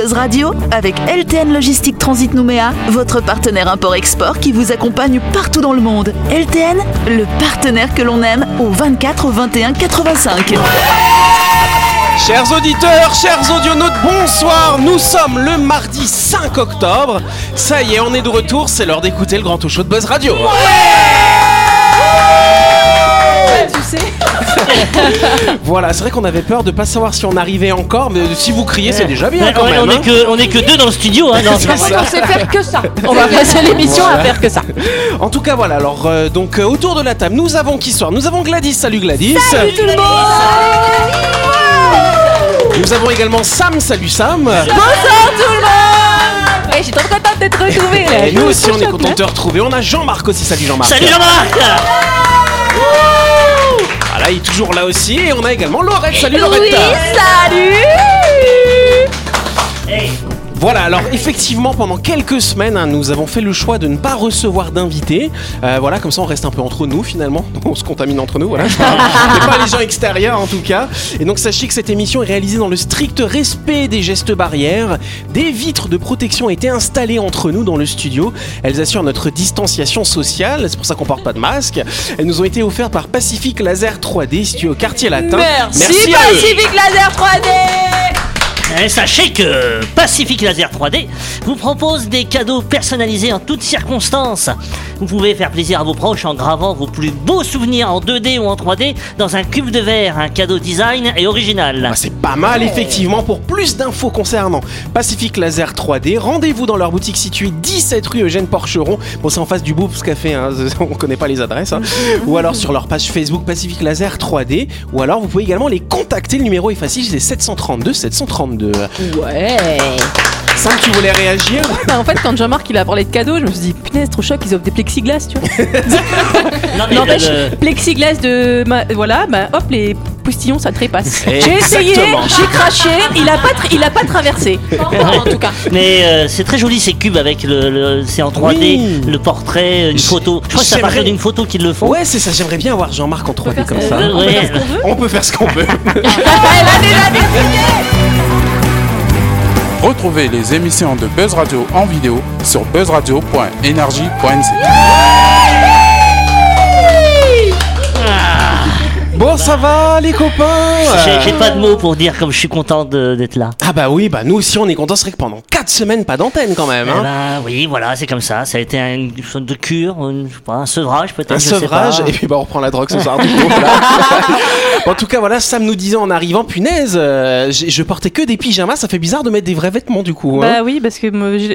Buzz Radio avec LTN Logistique Transit Nouméa, votre partenaire import-export qui vous accompagne partout dans le monde. LTN, le partenaire que l'on aime au 24 21 85. Chers auditeurs, chers audionautes, bonsoir. Nous sommes le mardi 5 octobre. Ça y est, on est de retour. C'est l'heure d'écouter le grand talk show de Buzz Radio. Voilà, c'est vrai qu'on avait peur de pas savoir si on arrivait encore, mais si vous criez, c'est déjà bien Ouais, quand ouais, même. on, hein. est que, on est que deux dans le studio. Hein, non, C'est ça. On sait faire que ça. On va passer l'émission à faire que ça. En tout cas, voilà. Alors, euh, donc euh, autour de la table, nous avons qui soir? Nous avons Gladys. Salut Gladys. Salut tout le monde. Nous avons également Sam. Salut Sam. Et je suis trop contente d'être retrouvée. là. Et nous aussi, on est content de te retrouver. On a Jean-Marc aussi. Salut Jean-Marc. Salut Jean-Marc Voilà, il est toujours là aussi. Et on a également Laurette. Salut Laurette. salut Voilà, alors effectivement, pendant quelques semaines, hein, nous avons fait le choix de ne pas recevoir d'invités. Euh, voilà, comme ça, on reste un peu entre nous finalement. On se contamine entre nous, voilà. Mais pas les gens extérieurs en tout cas. Et donc, sachez que cette émission est réalisée dans le strict respect des gestes barrières. Des vitres de protection ont été installées entre nous dans le studio. Elles assurent notre distanciation sociale. C'est pour ça qu'on porte pas de masque. Elles nous ont été offertes par Pacific Laser 3D, situé au quartier latin. Merci. Pacific Laser 3D Eh, Sachez que Pacific Laser 3D vous propose des cadeaux personnalisés en toutes circonstances. Vous pouvez faire plaisir à vos proches en gravant vos plus beaux souvenirs en 2D ou en 3D dans un cube de verre, un cadeau design et original. Ah, c'est pas mal, effectivement. Pour plus d'infos concernant Pacific Laser 3D, rendez-vous dans leur boutique située 17 rue Eugène Porcheron. Bon, c'est en face du Boobs Café, hein, on connaît pas les adresses. hein. Ou alors sur leur page Facebook Pacific Laser 3D. Ou alors vous pouvez également les contacter. Le numéro est facile, c'est 732 732. Ouais Sam, tu voulais réagir Bah, En fait, quand Jean-Marc il a parlé de cadeaux, je me suis dit, punaise, trop choc, ils offrent des plexiglas, tu vois. Non, mais N'empêche, le- plexiglas de. ma- Voilà, bah hop, les postillons ça trépasse. J'ai essayé, j'ai craché, il a pas, tra- il a pas traversé. en tout cas. Mais euh, c'est très joli ces cubes avec le, le- c'est en 3D, Oui. le portrait, une photo. Je crois que c'est à partir d'une photo qu'ils le font. Ouais, c'est ça, j'aimerais bien avoir Jean-Marc en 3D comme ça. Euh, ouais. On peut faire ce qu'on veut. Retrouvez les émissions de Buzz Radio en vidéo sur buzzradio.energie.nc. Bon, ça va les copains J'ai j'ai pas de mots pour dire comme je suis content de- d'être là. Ah bah oui, bah nous aussi on est contents. C'est vrai que pendant 4 semaines, pas d'antenne quand même. Eh Hein. ben, oui, voilà, c'est comme ça. Ça a été un- une sorte de cure, une- je sais pas, un sevrage peut-être. un je sais sevrage pas. et puis bah on reprend la drogue ce soir du coup en tout cas voilà Sam nous disait en arrivant punaise euh, je portais que des pyjamas ça fait bizarre de mettre des vrais vêtements du coup hein. Bah oui, parce que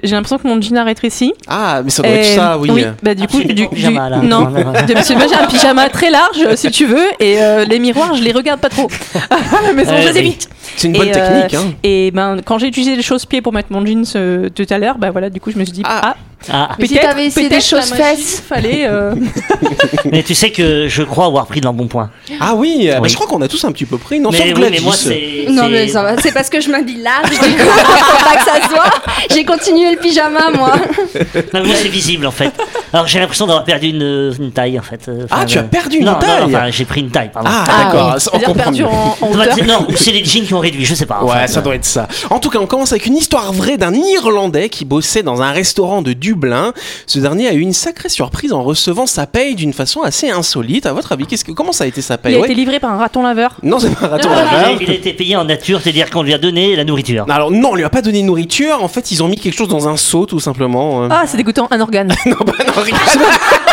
j'ai l'impression que mon jean a rétréci. ah mais ça doit Et- être ça oui, bah du Ah, coup, du, pyjama, du- là. non, j'ai un pyjama très large, euh, si tu veux, et euh, les miroirs, je les regarde pas trop. à la maison, Ouais, je les oui. évite. c'est une bonne Et, technique euh, hein. Et ben, quand j'ai utilisé les chausse-pieds pour mettre mon jeans euh, tout à l'heure, bah voilà, du coup, je me suis dit, Ah. ah, Ah, Mais si peut-être, t'avais essayé des peut-être la chausses-fesses machine, fallait. euh, mais tu sais que je crois avoir pris de l'embonpoint. ah oui, euh, bah, Oui. je crois qu'on a tous un petit peu pris non mais oui, moi c'est. Non mais ça va, c'est parce que je m'habille large, du coup, pas que ça se voit. J'ai continué le pyjama moi. Non, mais moi c'est visible en fait. Alors j'ai l'impression d'avoir perdu une, une taille en fait. euh, Ah, tu as euh, perdu une non, non, taille enfin, j'ai pris une taille, pardon. ah, Ah, d'accord oui. on comprend perdu mieux. en, en non, ou c'est les jeans qui ont réduit, je sais pas. Ouais, enfin, ça euh, doit être ça. En tout cas, on commence avec une histoire vraie d'un Irlandais qui bossait dans un restaurant de Dublin. Ce dernier a eu une sacrée surprise en recevant sa paye d'une façon assez insolite. À votre avis, qu'est-ce que, comment ça a été sa paye Il a Ouais. été livré par un raton laveur. Non, c'est pas un raton il laveur. a- Il a été payé en nature, c'est-à-dire qu'on lui a donné la nourriture. Alors non, on lui a pas donné de nourriture. En fait, ils ont mis quelque chose dans un seau, tout simplement. Ah, c'est dégoûtant, un organe. Non, bah non, fucking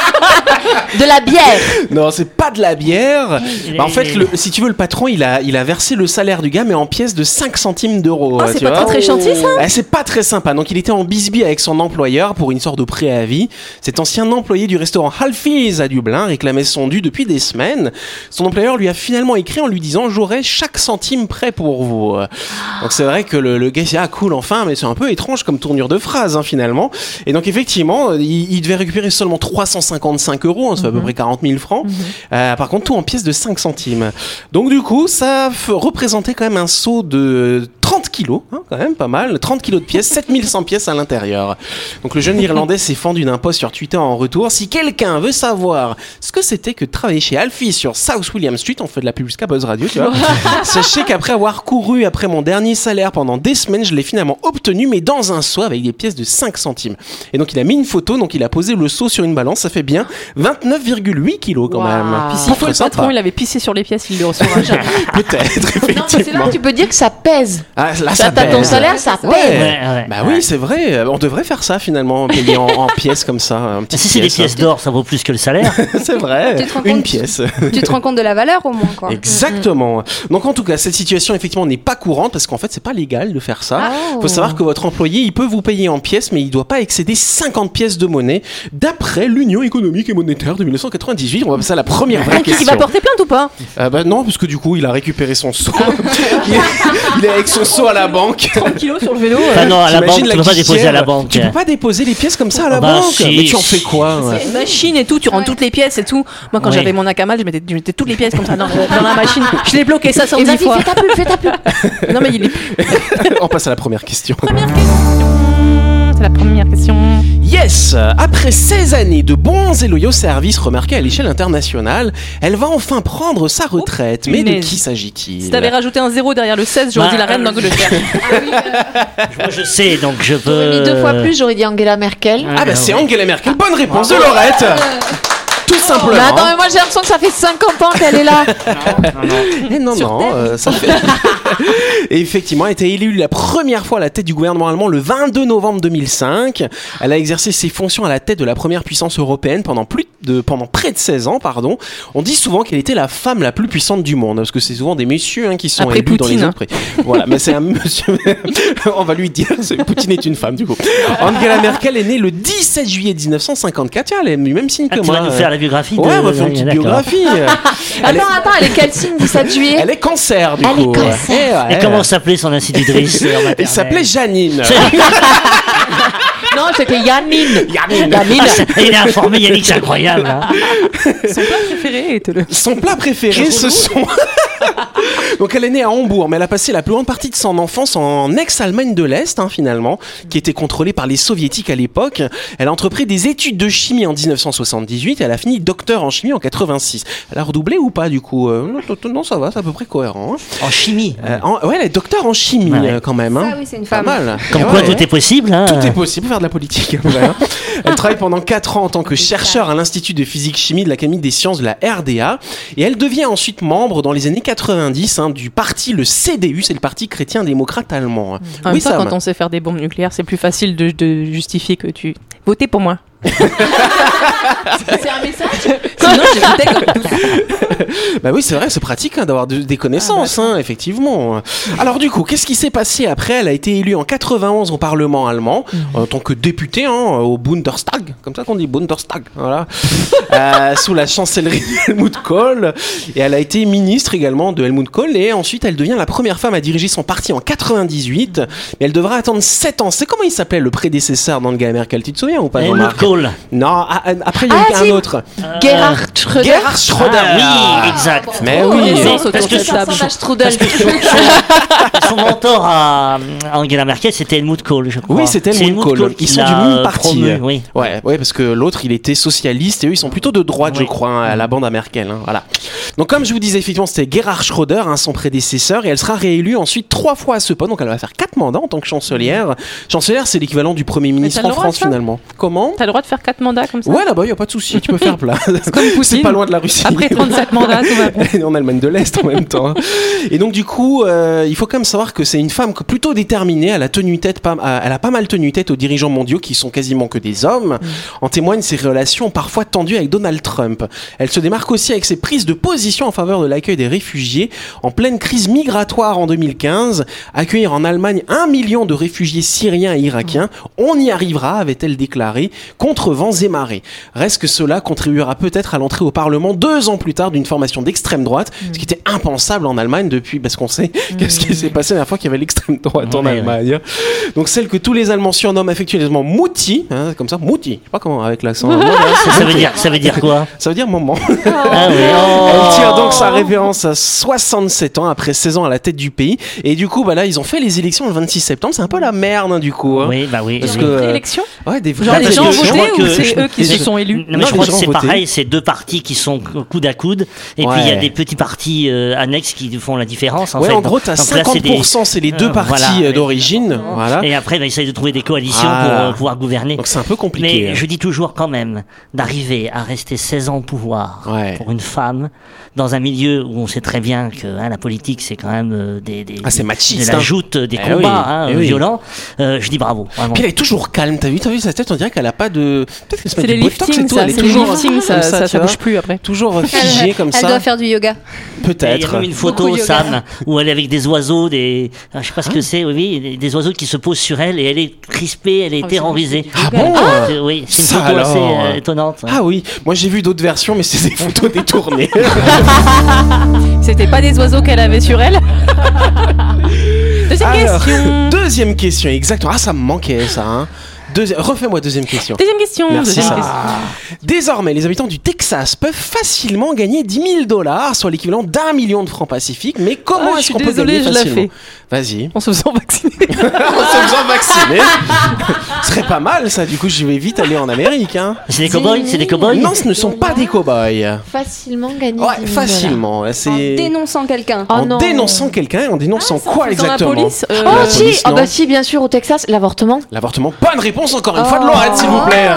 De la bière. non, c'est pas de la bière. Bah, en fait, le- si tu veux, le patron, il a, il a versé le salaire du gars, mais en pièces de 5 centimes d'euros. Ah, euh, c'est pas vois. très, très gentil, ça Eh, c'est pas très sympa. Donc il était en bisbille avec son employeur pour une sorte de préavis. Cet ancien employé du restaurant Halfies à Dublin réclamait son dû depuis des semaines. Son employeur lui a finalement écrit en lui disant j'aurai chaque centime prêt pour vous. Donc c'est vrai que le, le gars s'est dit, ah cool enfin, mais c'est un peu étrange comme tournure de phrase hein, finalement. Et donc effectivement, il, il devait récupérer seulement 355 euros, hein, ça fait à peu près 40 000 francs. Euh, par contre tout en pièces de 5 centimes. Donc du coup, ça représentait quand même un saut de 30 kilos hein, quand même, pas mal. 30 kilos de pièces, 7100 pièces à l'intérieur. Donc le jeune Irlandais s'est fendu d'un post sur Twitter en retour. Si quelqu'un veut savoir ce que c'était que de travailler chez Alfie sur South William Street, on fait de la pub jusqu'à Buzz Radio, tu vois. Sachez qu'après avoir couru après mon dernier salaire pendant des semaines, je l'ai finalement obtenu, mais dans un seau avec des pièces de 5 centimes. Et donc il a mis une photo, donc il a posé le seau sur une balance, ça fait bien 29,8 kilos quand même. Puis s'il faut Très le patron, il avait pissé sur les pièces, il le recevra jamais. Peut-être, Non, mais c'est là effectivement. tu peux dire que ça pèse. Ah, là, ça t'as ton pèse. salaire, ça pèse. Ouais. Ouais, ouais. Bah oui, c'est vrai. Euh, On devrait faire ça finalement, payer en, en pièces comme ça. Un petit Si c'est des pièces d'or, ça vaut plus que le salaire. c'est vrai. Tu te rends Une compte pièce. Tu te rends compte de la valeur au moins, quoi. Exactement. Donc en tout cas, cette situation effectivement n'est pas courante parce qu'en fait, c'est pas légal de faire ça. Oh. Faut savoir que votre employé, il peut vous payer en pièces, mais il doit pas excéder 50 pièces de monnaie d'après l'Union économique et monétaire de 1998. On va passer à la première vraie Ah, qui question. va porter plainte ou pas? Ah bah non, parce que du coup, il a récupéré son seau. Il, est, avec son seau à la banque. 30 kilos sur le vélo. euh. Enfin non, à la banque, tu peux pas guichetière déposer à la banque. Tu peux pas déposer les pièces comme ça à la Bah, banque. si. Mais tu en fais quoi ouais C'est une machine et tout, tu rentres toutes les pièces et tout. Moi, quand Oui. j'avais mon Nakamal, je mettais, je mettais toutes les pièces comme ça dans, dans la machine. Je l'ai bloqué Et 70 vas-y, fois. fais ta pub, fais ta pub. Non, mais il est plus. On passe à la première question. C'est la première question. Yes Après 16 années de bons et loyaux services remarqués à l'échelle internationale, elle va enfin prendre sa retraite. Mais de qui s'agit-il? Si t'avais rajouté un zéro derrière le 16, j'aurais Bah, dit la reine euh, d'Angleterre. Moi, je sais, donc je peux. J'aurais mis deux fois plus, j'aurais dit Angela Merkel. Ah bah c'est ouais. Angela Merkel. Bonne réponse de Laurette Tout simplement. Mais attends, mais moi j'ai l'impression que ça fait 50 ans qu'elle est là. Eh non, non, euh, ça fait. Et effectivement, elle a été élue la première fois à la tête du gouvernement allemand le 22 novembre 2005. Elle a exercé ses fonctions à la tête de la première puissance européenne pendant plus de pendant près de 16 ans, pardon. On dit souvent qu'elle était la femme la plus puissante du monde, parce que c'est souvent des messieurs hein, qui sont Après élus dans les Poutine. autres. Voilà, mais c'est un monsieur. On va lui dire, Poutine est une femme du coup. Angela Merkel est née le 17 juillet 1954. Tiens, elle est du même signe Ah, que tu moi. vas nous faire la biographie Ouais, de... on va faire une petite biographie. elle, est, Attends, attends, elle est quel signe 17 juillet elle est cancer du Elle est coup. cancer. Eh ouais. Et comment s'appelait son institutrice euh, Elle s'appelait Janine. Non, c'était Yannine. Janine. Ah, ça- Il est informé, Yannick, c'est incroyable. hein. Son plat préféré était le. Son plat préféré, ce sont. Donc elle est née à Hambourg, mais elle a passé la plus grande partie de son enfance en ex-Allemagne de l'Est, hein, finalement, qui était contrôlée par les soviétiques à l'époque. Elle a entrepris des études de chimie en 1978 et elle a fini docteur en chimie en 86. Elle a redoublé ou pas du coup Euh, non, non, ça va, c'est à peu près cohérent. hein. En chimie. Euh, en- ouais, elle est docteur en chimie Ouais. euh, quand même. Hein. Ah oui, c'est une Pas femme. mal. Comme quoi, ouais. tout est possible. Hein. Tout est possible, faire de la politique. ouais, hein. Elle travaille pendant 4 ans en tant que chercheur à l'Institut de physique-chimie de l'Académie des sciences de la RDA. Et elle devient ensuite membre dans les années 90 hein, du parti, le CDU, c'est le Parti chrétien-démocrate allemand. En même temps, quand on sait faire des bombes nucléaires, c'est plus facile de, de justifier que tu. Votez pour moi. C'est un message Sinon, comme Bah oui, c'est vrai, c'est pratique hein, d'avoir de- des connaissances, Ah, hein, effectivement. Alors du coup, qu'est-ce qui s'est passé après? Elle a été élue en 91 au Parlement allemand Mhm. en tant que députée hein, au Bundestag, comme ça qu'on dit Bundestag, voilà, Euh, sous la chancellerie de Helmut Kohl. Et elle a été ministre également de Helmut Kohl. Et ensuite, elle devient la première femme à diriger son parti en 98. Mais elle devra attendre 7 ans. C'est comment il s'appelait le prédécesseur d'Angela Merkel? Tu te souviens ou pas Helmut Kohl. Non, ah, ah, après il y a Ah, un autre. Gerhard Schröder. Gerhard Schröder. Ah, oui, exact. Mais Oh, oui. Parce que. Son mentor à Angela Merkel, c'était Helmut Kohl, je crois. Oui, c'était Helmut Kohl. Ils sont du même parti. promu, oui. Ouais, ouais, parce que l'autre, il était socialiste et eux, ils sont plutôt de droite, je crois, hein, à la bande à Merkel. hein, voilà. Donc, comme je vous disais, effectivement, c'était Gerhard Schröder, hein, son prédécesseur, et elle sera réélue ensuite trois fois à ce poste. Donc, elle va faire quatre mandats en tant que chancelière. Chancelière, c'est l'équivalent du premier ministre en France, finalement. Comment T'as le droit de faire 4 mandats comme ça? Ouais, là-bas, il n'y a pas de souci, tu peux faire plat. comme C'est pas loin de la Russie. Après 37 mandats, tout. en Allemagne de l'Est en même temps. hein. Et donc du coup, euh, il faut quand même savoir que c'est une femme plutôt déterminée. Elle a tenu tête, pas, euh, elle a pas mal tenu tête aux dirigeants mondiaux qui sont quasiment que des hommes. En témoignent ses relations parfois tendues avec Donald Trump. Elle se démarque aussi avec ses prises de position en faveur de l'accueil des réfugiés en pleine crise migratoire en 2015. Accueillir en Allemagne un million de réfugiés syriens et irakiens, on y arrivera, avait-elle déclaré, contre vents et marées. Reste que cela contribuera peut-être à l'entrée au Parlement deux ans plus tard d'une formation d'extrême droite, ce qui était impensable en Allemagne depuis, parce qu'on sait qu'est-ce qui s'est passé la dernière fois qu'il y avait l'extrême droite en Ouais, Allemagne. Donc celle que tous les Allemands surnomment affectueusement Mouti, hein, comme ça, Mouti, je sais pas comment avec l'accent. c'est Ça veut dire, ça veut dire quoi ça veut dire moment. Ah oui. Elle tire donc sa référence à 67 ans après 16 ans à la tête du pays. Et du coup, bah là, ils ont fait les élections le 26 septembre. C'est un peu la merde, hein, du coup. hein. Oui, bah oui. Parce oui. que, euh, Ouais, des Genre les parce gens ont voté crois ou que- c'est eux qui se sont élus Non, mais je crois que c'est pareil, c'est deux partis qui sont coude à coude, et puis il y a des petits partis euh, annexes qui font la différence. En ouais, fait. en gros, c'est des- 50%, c'est les deux Euh, partis voilà, euh, d'origine. Voilà. Et après, bah, ils essayent de trouver des coalitions Ah. pour euh, pouvoir gouverner. Donc c'est un peu compliqué. Mais hein. je dis toujours quand même d'arriver à rester 16 ans au pouvoir Ouais. pour une femme dans un milieu où on sait très bien que hein, la politique c'est quand même des, des Ah, c'est machiste, de la hein. joute des Eh combats oui, hein, eh oui. violents. Euh, je dis bravo. Vraiment. Puis elle est toujours calme, t'as vu, t'as vu sa tête, on dirait qu'elle a pas de. Peut-être qu'elle se met C'est les liftings, tout, ça. elle est toujours ça, ça, tu bouge plus après. Toujours figée comme Elle ça. Faire du yoga. Et Il y a Peut-être. même une photo. Sam, où elle est avec des oiseaux, des, ah, je sais pas ce que c'est, oui, des- oiseaux qui se posent sur elle et elle est crispée, elle est Ah, terrorisée. Ah bon C'est- Oui, c'est une Ça photo assez alors. euh, étonnante. Ah oui, moi j'ai vu d'autres versions, mais c'est des photos détournées. C'était pas des oiseaux qu'elle avait sur elle. Deuxième Alors, question. deuxième question, exactement. Ah, ça me manquait ça. Hein. Deuxi- Refais-moi deuxième question. Deuxième question. Merci, deuxième Sam. question. Désormais, les habitants du Texas peuvent facilement gagner 10 000 dollars, soit l'équivalent d'un million de francs pacifiques. Mais comment Ah, est-ce qu'on peut gagner je la facilement fais. Vas-y. En se faisant vacciner. en se faisant vacciner. Ce serait pas mal ça, du coup je vais vite aller en Amérique. Hein. C'est des cow-boys C'est des cow-boys Non, ce ne sont pas des cow-boys. Facilement gagné. Ouais, facilement. En C'est dénonçant quelqu'un. Oh en non. dénonçant quelqu'un et en dénonçant quoi Dans la exactement police. euh, Oh La si, police, ah non. bah si, bien sûr, au Texas, l'avortement. L'avortement. Bonne réponse encore une fois de Oh. Laurette, s'il vous plaît.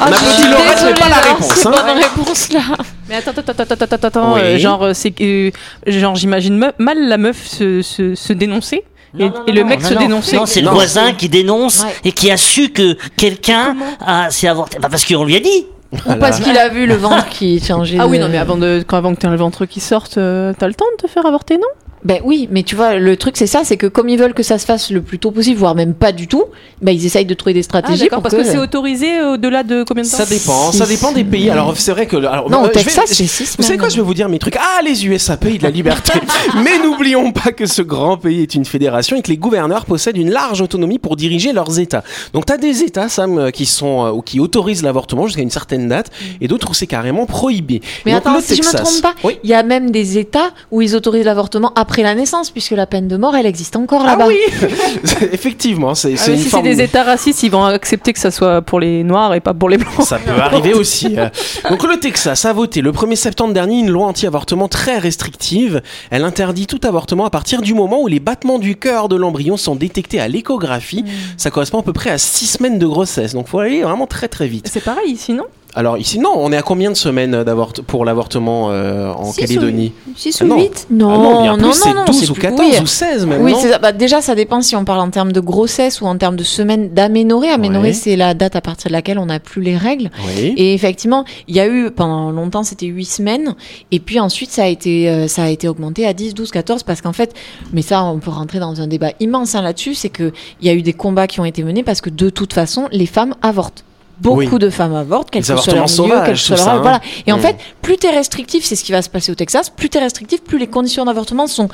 On je applaudit Laurette, mais pas la réponse. c'est hein. bonne réponse là. Mais attends, attends, attends, attends, attends, attends. Oui. euh, genre, euh, c'est euh, genre, j'imagine mal la meuf se, se, se dénoncer. Et, Non, non, et non, le mec non, se non. dénoncer. Non, c'est le voisin qui dénonce Ouais. et qui a su que quelqu'un a s'est avorté. Bah, parce qu'on lui a dit. Ou parce qu'il a vu le ventre qui changeait. Ah oui, non, mais avant, de, quand, avant que tu aies le ventre qui sorte, euh, t'as le temps de te faire avorter, non? Ben oui, mais tu vois, le truc c'est ça, c'est que comme ils veulent que ça se fasse le plus tôt possible, voire même pas du tout, ben ils essayent de trouver des Ah, stratégies d'accord, pour parce que, c'est autorisé au-delà de combien de temps Ça dépend, ça dépend des pays. Alors c'est vrai que alors, Non, euh, vais- Texas, c'est six Vous savez quoi, je vais vous dire mes trucs. Ah, les USA, pays de la liberté. Mais n'oublions pas que ce grand pays est une fédération et que les gouverneurs possèdent une large autonomie pour diriger leurs États. Donc t'as des États, Sam, euh, qui sont euh, ou qui autorisent l'avortement jusqu'à une certaine date, et d'autres où c'est carrément prohibé. Mais Donc, attends, si je me Texas- trompe pas, Oui. il y a même des États où ils autorisent l'avortement après la naissance, puisque la peine de mort, elle existe encore Ah là-bas. oui, Effectivement, c'est Ah, une Si c'est forme. des états racistes, ils vont accepter que ça soit pour les noirs et pas pour les blancs. Ça peut arriver aussi. euh. Donc le Texas a voté le 1er septembre dernier une loi anti-avortement très restrictive. Elle interdit tout avortement à partir du moment où les battements du cœur de l'embryon sont détectés à l'échographie. Ça correspond à peu près à 6 semaines de grossesse. Donc faut aller vraiment très très vite. C'est pareil ici, non? Alors ici non, on est à combien de semaines d'avort pour l'avortement euh, en Six Calédonie 6 Ah ou non. 8 Non, Ah non, bien non, plus, non, c'est non, 12 c'est ou plus- 14 oui. ou 16 même. Oui, non. Bah, déjà, ça dépend si on parle en termes de grossesse ou en termes de semaines d'aménorrhée. Aménorrhée, Ouais. c'est la date à partir de laquelle on n'a plus les règles. Oui. Et effectivement, il y a eu pendant longtemps c'était 8 semaines et puis ensuite ça a été euh, ça a été augmenté à 10, 12, 14 parce qu'en fait mais ça on peut rentrer dans un débat immense hein, là-dessus, c'est que il y a eu des combats qui ont été menés parce que de toute façon les femmes avortent. Beaucoup Oui. de femmes avortent, quel Les que soit leur milieu, sauvages, quel que soit tout leur ça, hein. voilà. Et en Mm. fait, plus t'es restrictif, c'est ce qui va se passer au Texas, plus t'es restrictif, plus les conditions d'avortement sont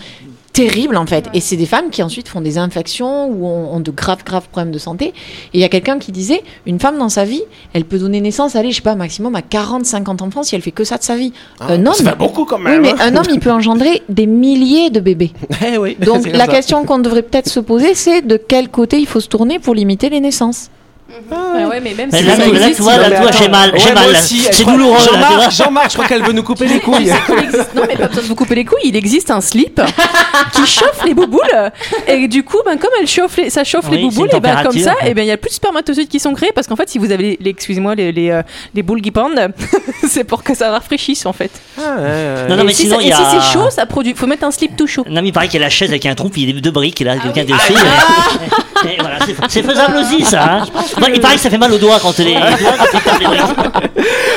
terribles en fait. Et c'est des femmes qui ensuite font des infections ou ont, ont de graves graves problèmes de santé. Et il y a quelqu'un qui disait, une femme dans sa vie, elle peut donner naissance, allez, je sais pas, maximum à 40, 50 enfants si elle fait que ça de sa vie. Ah, un homme, ça fait beaucoup quand oui, même. mais hein. un homme, il peut engendrer des milliers de bébés. Eh oui, Donc la ça. question qu'on devrait peut-être se poser, c'est de quel côté il faut se tourner pour limiter les naissances. Ah ouais, mais même Mais si là, ça là, existe, tu vois, là, tu j'ai mal, j'ai mal. C'est douloureux. Jean-Marc, Jean-Marc, je crois qu'elle veut nous couper les couilles. Non, mais pas besoin de vous couper les couilles. Il existe un slip qui chauffe les bouboules. Et du coup, ben, comme elle chauffe les, ça chauffe Oui, les bouboules, et ben, comme ça, et ben, il y a plus de spermatozoïdes qui sont créés parce qu'en fait, si vous avez les, excusez-moi, les, les, euh, les boules qui pendent, c'est pour que ça rafraîchisse en fait. Ah. Non, non, et mais sinon, y et si a. c'est chaud, ça produit. Faut mettre un slip tout chaud. Non, mais il paraît qu'il y a la chaise avec un trou, puis il y a deux briques, et là, quelqu'un dessus. c'est- c'est faisable aussi, ça. Bah, il paraît que ça fait mal aux doigts quand les. les.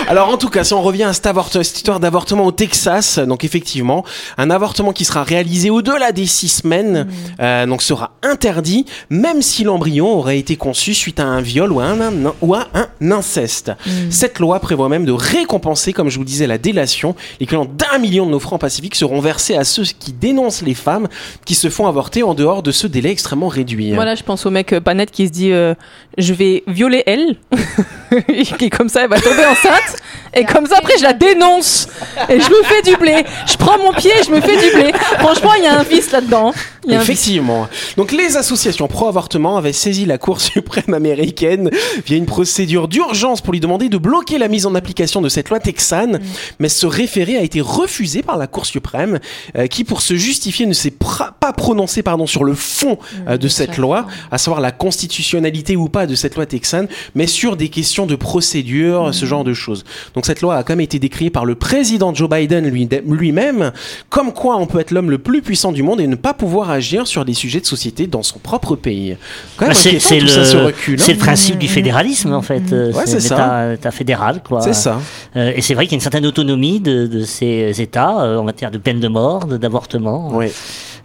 Alors en tout cas, si on revient à cette, cette histoire d'avortement au Texas, donc effectivement, un avortement qui sera réalisé au-delà des six semaines, euh, donc sera interdit, même si l'embryon aurait été conçu suite à un viol ou à un, un- ou à un inceste. Cette loi prévoit même de récompenser, comme je vous disais, la délation. L'équivalent d'un million de nos francs pacifiques seront versés à ceux qui dénoncent les femmes qui se font avorter en dehors de ce délai extrêmement réduit. Voilà, je pense au mec euh, pas net qui se dit euh, je vais violer elle, et comme ça elle va tomber enceinte, et comme ça après je la dénonce, et je me fais du blé. Je prends mon pied et je me fais du blé. Franchement, il y a un vice là-dedans. Effectivement. Donc les associations pro-avortement avaient saisi la Cour suprême américaine via une procédure d'urgence pour lui demander de bloquer la mise en application de cette loi texane, mais ce référé a été refusé par la Cour suprême, euh, qui pour se justifier ne s'est pas prononcé pardon sur le fond euh, de cette loi, à savoir la constitutionnalité ou pas de cette loi texane, mais sur des questions de procédure, ce genre de choses. Donc cette loi a quand même été décriée par le président Joe Biden lui- lui-même, comme quoi on peut être l'homme le plus puissant du monde et ne pas pouvoir agir sur des sujets de société dans son propre pays. Bah, c'est le, hein. c'est le principe du fédéralisme en fait. Euh, Ouais, c'est ça. l'État État fédéral quoi. C'est ça. Euh, et c'est vrai qu'il y a une certaine autonomie de, de ces États euh, en matière de peine de mort, d'avortement.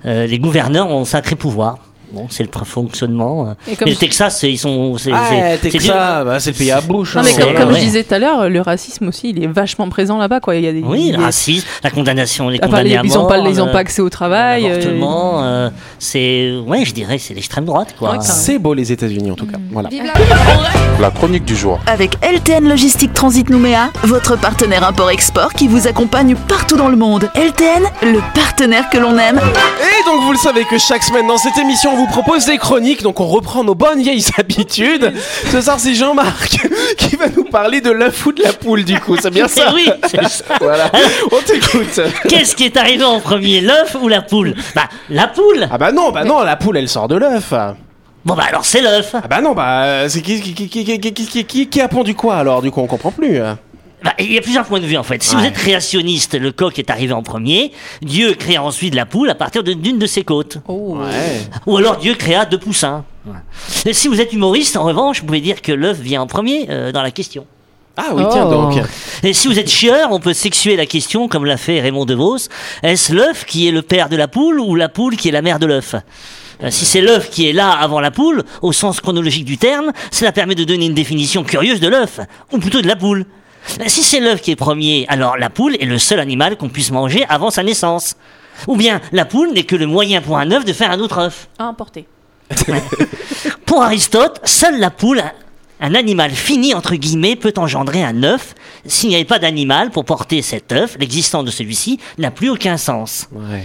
Euh, les gouverneurs ont un sacré pouvoir. Bon, c'est le fonctionnement. Et comme le je- Texas, c'est- ils sont. c'est- Ah, c'est- c'est Texas, bah, c'est le pays à bouche. Non, hein. mais comme, C'est- comme ouais. je disais tout à l'heure, le racisme aussi, il est vachement présent là-bas. Quoi. Il y a des, Oui, le racisme, la condamnation, les Enfin, condamnés les- à ils n'ont mort, pas, ils ont euh, pas accès au travail. euh, l'avortement, euh, c'est, ouais, je dirais, c'est l'extrême droite, quoi. Ouais. C'est beau les États-Unis en tout cas. Voilà. Vive la chronique du jour. Avec LTN Logistique Transit Nouméa, votre partenaire import-export qui vous accompagne partout dans le monde. LTN, le partenaire que l'on aime. Et donc vous le savez que chaque semaine dans cette émission on vous propose des chroniques, donc on reprend nos bonnes vieilles habitudes. Ce soir c'est Jean-Marc qui va nous parler de l'œuf ou de la poule du coup, c'est bien Eh ça oui, c'est ça. Voilà, on t'écoute. Qu'est-ce qui est arrivé en premier, l'œuf ou la poule? Bah, la poule. Ah bah non, bah non, la poule elle sort de l'œuf. Ah Bon bah alors c'est l'œuf. bah non, bah euh, c'est qui qui, qui, qui, qui, qui, qui, qui- qui a pondu quoi alors? Du coup on comprend plus. Bah, il y a plusieurs points de vue en fait. Si Ouais. vous êtes créationniste, le coq est arrivé en premier. Dieu créa ensuite la poule à partir d'une de ses côtes. Oh. Ouais. Ou alors Dieu créa deux poussins. Si vous êtes humoriste, en revanche, vous pouvez dire que l'œuf vient en premier euh, dans la question. Ah oui, tiens Oh. donc. Et si vous êtes chieur, on peut sexuer la question comme l'a fait Raymond DeVos. Est-ce l'œuf qui est le père de la poule ou la poule qui est la mère de l'œuf? Euh, si c'est l'œuf qui est là avant la poule, au sens chronologique du terme, cela permet de donner une définition curieuse de l'œuf, ou plutôt de la poule. Euh, Si c'est l'œuf qui est premier, alors la poule est le seul animal qu'on puisse manger avant sa naissance. Ou bien la poule n'est que le moyen pour un œuf de faire un autre œuf. À importer. Pour Aristote, seule la poule, un animal fini entre guillemets, peut engendrer un œuf. S'il n'y avait pas d'animal pour porter cet œuf, l'existence de celui-ci n'a plus aucun sens. Ouais.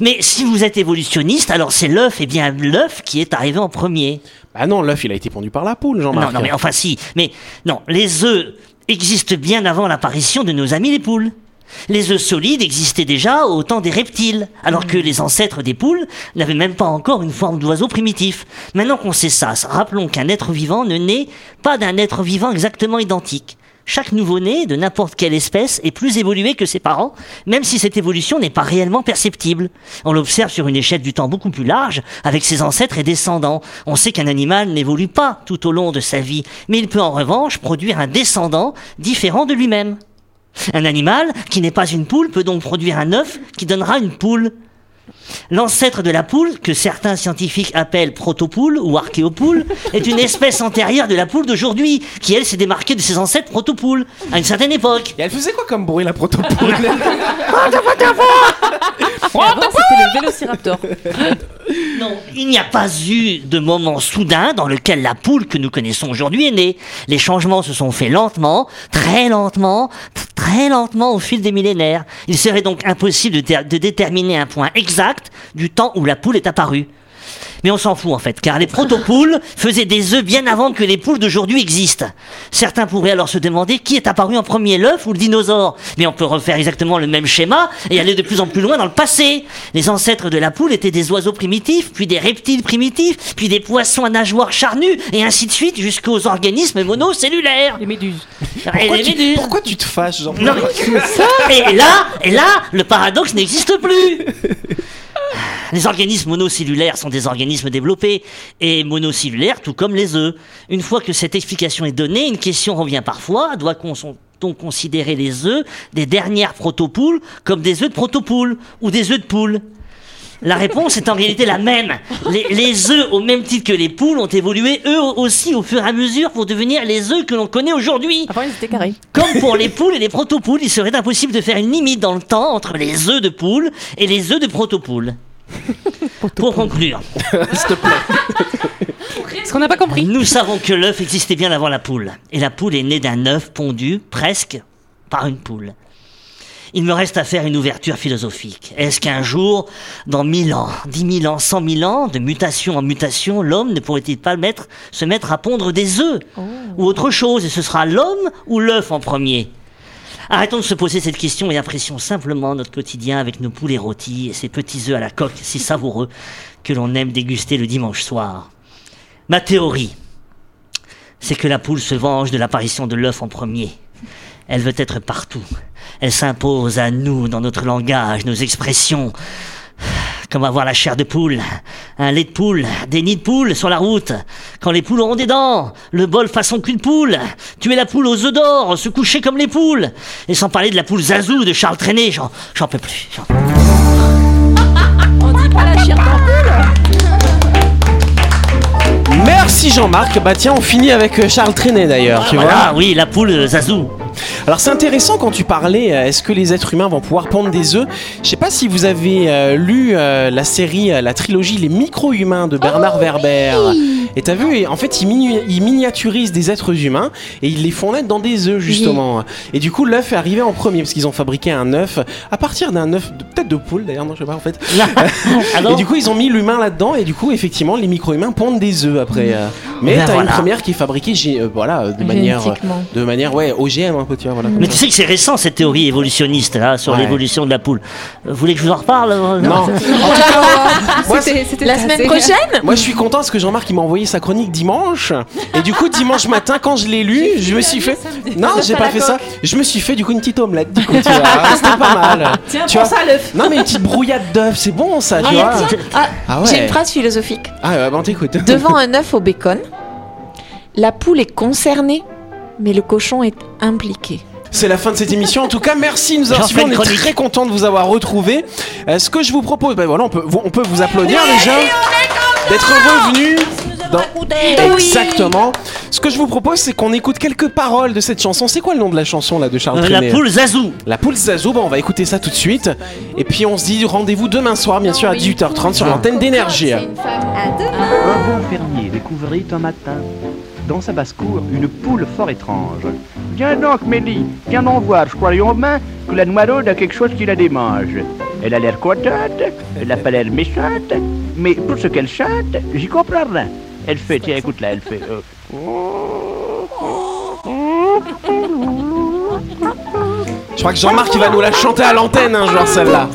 Mais si vous êtes évolutionniste, alors c'est l'œuf et bien l'œuf qui est arrivé en premier. Bah non, l'œuf il a été pondu par la poule, Jean-Marc. Non, non, mais enfin si. Mais non, les œufs existent bien avant l'apparition de nos amis les poules. Les œufs solides existaient déjà au temps des reptiles, alors que les ancêtres des poules n'avaient même pas encore une forme d'oiseau primitif. Maintenant qu'on sait ça, rappelons qu'un être vivant ne naît pas d'un être vivant exactement identique. Chaque nouveau-né de n'importe quelle espèce est plus évolué que ses parents, même si cette évolution n'est pas réellement perceptible. On l'observe sur une échelle du temps beaucoup plus large, avec ses ancêtres et descendants. On sait qu'un animal n'évolue pas tout au long de sa vie, mais il peut en revanche produire un descendant différent de lui-même. Un animal qui n'est pas une poule peut donc produire un œuf qui donnera une poule. L'ancêtre de la poule, que certains scientifiques appellent protopoule ou archéopoule, est une espèce antérieure de la poule d'aujourd'hui, qui elle s'est démarquée de ses ancêtres protopoules, à une certaine époque. Et elle faisait quoi comme bruit la protopoule c'était le vélociraptor. Non, il n'y a pas eu de moment soudain dans lequel la poule que nous connaissons aujourd'hui est née. Les changements se sont faits lentement, très lentement, très lentement au fil des millénaires. Il serait donc impossible de déterminer un point exact du temps où la poule est apparue. Mais on s'en fout en fait, car les protopoules faisaient des œufs bien avant que les poules d'aujourd'hui existent. Certains pourraient alors se demander qui est apparu en premier, l'œuf ou le dinosaure. Mais on peut refaire exactement le même schéma et aller de plus en plus loin dans le passé. Les ancêtres de la poule étaient des oiseaux primitifs, puis des reptiles primitifs, puis des poissons à nageoires charnus, et ainsi de suite jusqu'aux organismes monocellulaires. Les méduses. Pourquoi les tu, méduses. pourquoi tu te fâches, Jean-Marc Non, mais- et là, et là, le paradoxe n'existe plus. Les organismes monocellulaires sont des organismes développés et monocellulaires tout comme les œufs. Une fois que cette explication est donnée, une question revient parfois. Doit-on considérer les œufs des dernières protopoules comme des œufs de protopoules ou des œufs de poules? La réponse est en réalité la même. Les, les œufs, au même titre que les poules, ont évolué eux aussi au fur et à mesure pour devenir les œufs que l'on connaît aujourd'hui. Avant, ils étaient carrés. Comme pour les poules et les protopoules, il serait impossible de faire une limite dans le temps entre les œufs de poule et les œufs de protopoules. Pour conclure, S'il te plaît. Ce qu'on n'a pas compris? nous savons que l'œuf existait bien avant la poule. Et la poule est née d'un œuf pondu presque par une poule. Il me reste à faire une ouverture philosophique. Est-ce qu'un jour, dans mille ans, dix mille ans, cent mille ans, de mutation en mutation, l'homme ne pourrait-il pas mettre, se mettre à pondre des œufs? Ou autre chose, et ce sera l'homme ou l'œuf en premier? Arrêtons de se poser cette question et apprécions simplement notre quotidien avec nos poulets rôtis et ces petits œufs à la coque si savoureux que l'on aime déguster le dimanche soir. Ma théorie, c'est que la poule se venge de l'apparition de l'œuf en premier. Elle veut être partout. Elle s'impose à nous dans notre langage, nos expressions. Comme avoir la chair de poule, un lait de poule, des nids de poule sur la route. Quand les poules auront des dents, le bol façon qu'une poule. Tuer la poule aux œufs d'or, se coucher comme les poules. Et sans parler de la poule Zazou de Charles Trenet, j'en, j'en peux plus. j'en- On dit pas la chair Merci Jean-Marc. Bah tiens, on finit avec euh, Charles Trenet d'ailleurs, tu vois. Voilà, oui, la poule Zazou. Alors c'est intéressant quand tu parlais, euh, est-ce que les êtres humains vont pouvoir pondre des œufs? Je sais pas si vous avez euh, lu euh, la série, la trilogie Les micro-humains de Bernard Werber. Et t'as vu, en fait, ils, miniaturisent des êtres humains et ils les font naître dans des œufs justement. Et du coup, l'œuf est arrivé en premier parce qu'ils ont fabriqué un œuf à partir d'un œuf, peut-être de poule d'ailleurs, non je sais pas en fait. Ah non Et du coup, ils ont mis l'humain là-dedans et du coup, effectivement, les micro-humains pondent des œufs après. euh. Mais Ben t'as une première qui est fabriquée, euh, voilà, de manière, Génétiquement. de manière, ouais, OGM un peu, tu vois, voilà. Mais ça. tu sais que c'est récent cette théorie évolutionniste là sur Ouais. l'évolution de la poule. Euh, Vous voulez que je vous en reparle? Euh, Non. C'était La semaine prochaine Moi, je suis content parce que Jean-Marc il m'a envoyé sa chronique dimanche. Et du coup, dimanche matin, quand je l'ai lu, je me suis fait. Non, j'ai pas fait ça. Je me suis fait du coup une petite omelette. Du coup, tu vois. C'était pas mal. Tiens, Tu vois. ça l'œuf. Non, mais une petite brouillade d'œufs, c'est bon ça, tu Ah, vois. ah, Ah J'ai une phrase philosophique. Ah, ouais, bon, t'écoutes. Devant un œuf au bacon, la poule est concernée, mais le cochon est impliqué. C'est la fin de cette émission. En tout cas, merci de nous avoir suivis. On est chronique. très content de vous avoir retrouvé. ce que je vous propose, ben voilà, on peut, on peut vous applaudir déjà d'être revenu. Dans... Exactement. Ce que je vous propose, c'est qu'on écoute quelques paroles de cette chanson. C'est quoi le nom de la chanson là de Charles Euh, la poule Zazou. La poule Zazou, bah, on va écouter ça tout de suite. Et puis on se dit rendez-vous demain soir, bien sûr, à 18h30 sur l'antenne d'énergie. Un bon fermier découvrit un matin dans sa basse-cour une poule fort étrange. Viens donc, Mélie, viens donc voir, je crois aux mains que la noireaude a quelque chose qui la démange. Elle a l'air contente, elle n'a pas l'air méchante, mais pour ce qu'elle chante, j'y comprends rien. Elle fait, tiens, écoute là, elle fait. euh, Je crois que Jean-Marc il va nous la chanter à l'antenne un jour celle-là.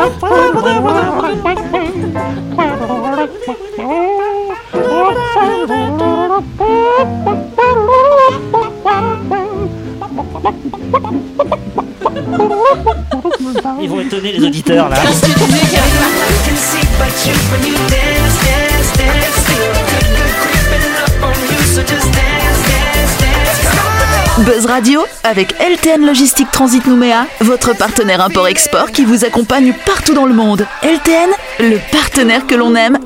Ils vont étonner les auditeurs là. Buzz Radio avec LTN Logistique Transit Nouméa, votre partenaire import-export qui vous accompagne partout dans le monde. LTN, le partenaire que l'on aime.